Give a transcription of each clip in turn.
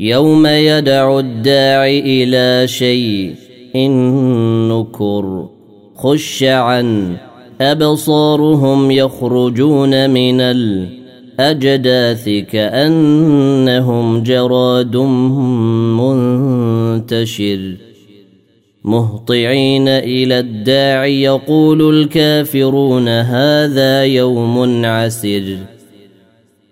يوم يدع الداع إلى شيء نكر. خش عن أبصارهم يخرجون من الأجداث كأنهم جراد منتشر. مهطعين إلى الداع يقول الكافرون هذا يوم عسر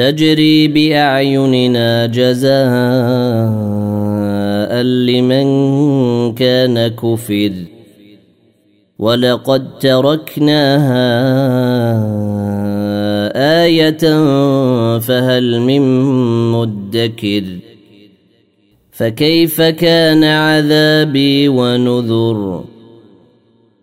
تجري بأعيننا جزاء لمن كان كفر. ولقد تركناها آية فهل من مدكر. فكيف كان عذابي ونذر؟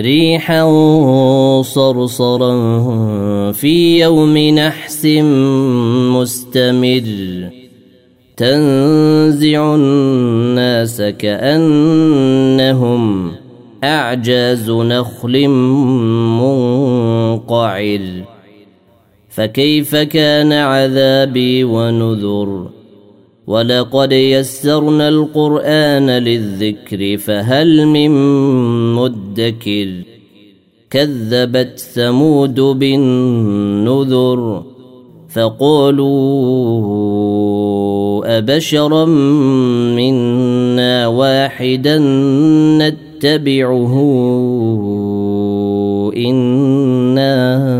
ريحا صرصرا في يوم نحس مستمر. تنزع الناس كأنهم أعجاز نخل منقعر. فكيف كان عذابي ونذر؟ ولقد يسرنا القران للذكر فهل من مدكر كذبت ثمود بالنذر فقالوا ابشرا منا واحدا نتبعه أنا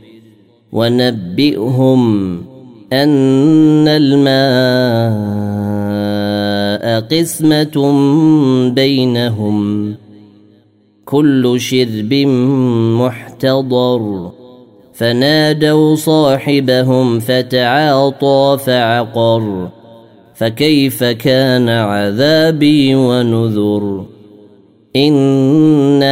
ونبئهم أن الماء قسمة بينهم. كل شرب محتضر. فنادوا صاحبهم فتعاطى فعقر. فكيف كان عذابي ونذر؟ إنا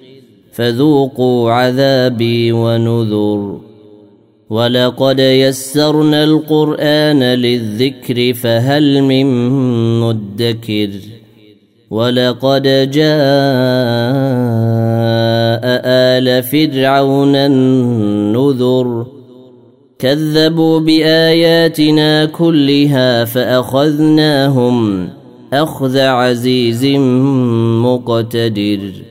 فذوقوا عذابي ونذر. ولقد يسرنا القرآن للذكر فهل من مدكر. ولقد جاء آل فرعون النذر. كذبوا بآياتنا كلها فأخذناهم أخذ عزيز مقتدر.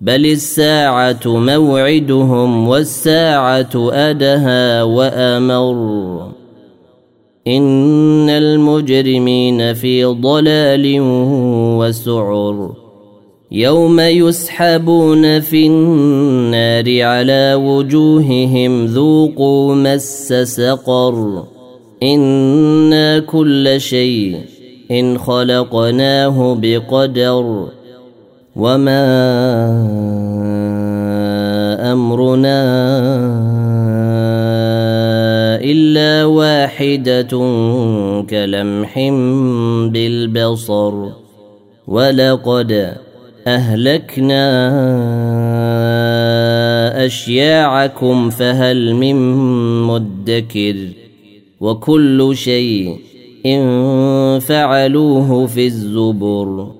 بل الساعة موعدهم والساعة أدهى وأمر. إن المجرمين في ضلال وسعر. يوم يسحبون في النار على وجوههم ذوقوا مس سقر. إنا كل شيء إن خلقناه بقدر. وما امرنا الا واحدة كلمح بالبصر ولقد اهلكنا اشياعكم فهل من مدكر وكل شيء إن فعلوه في الزبر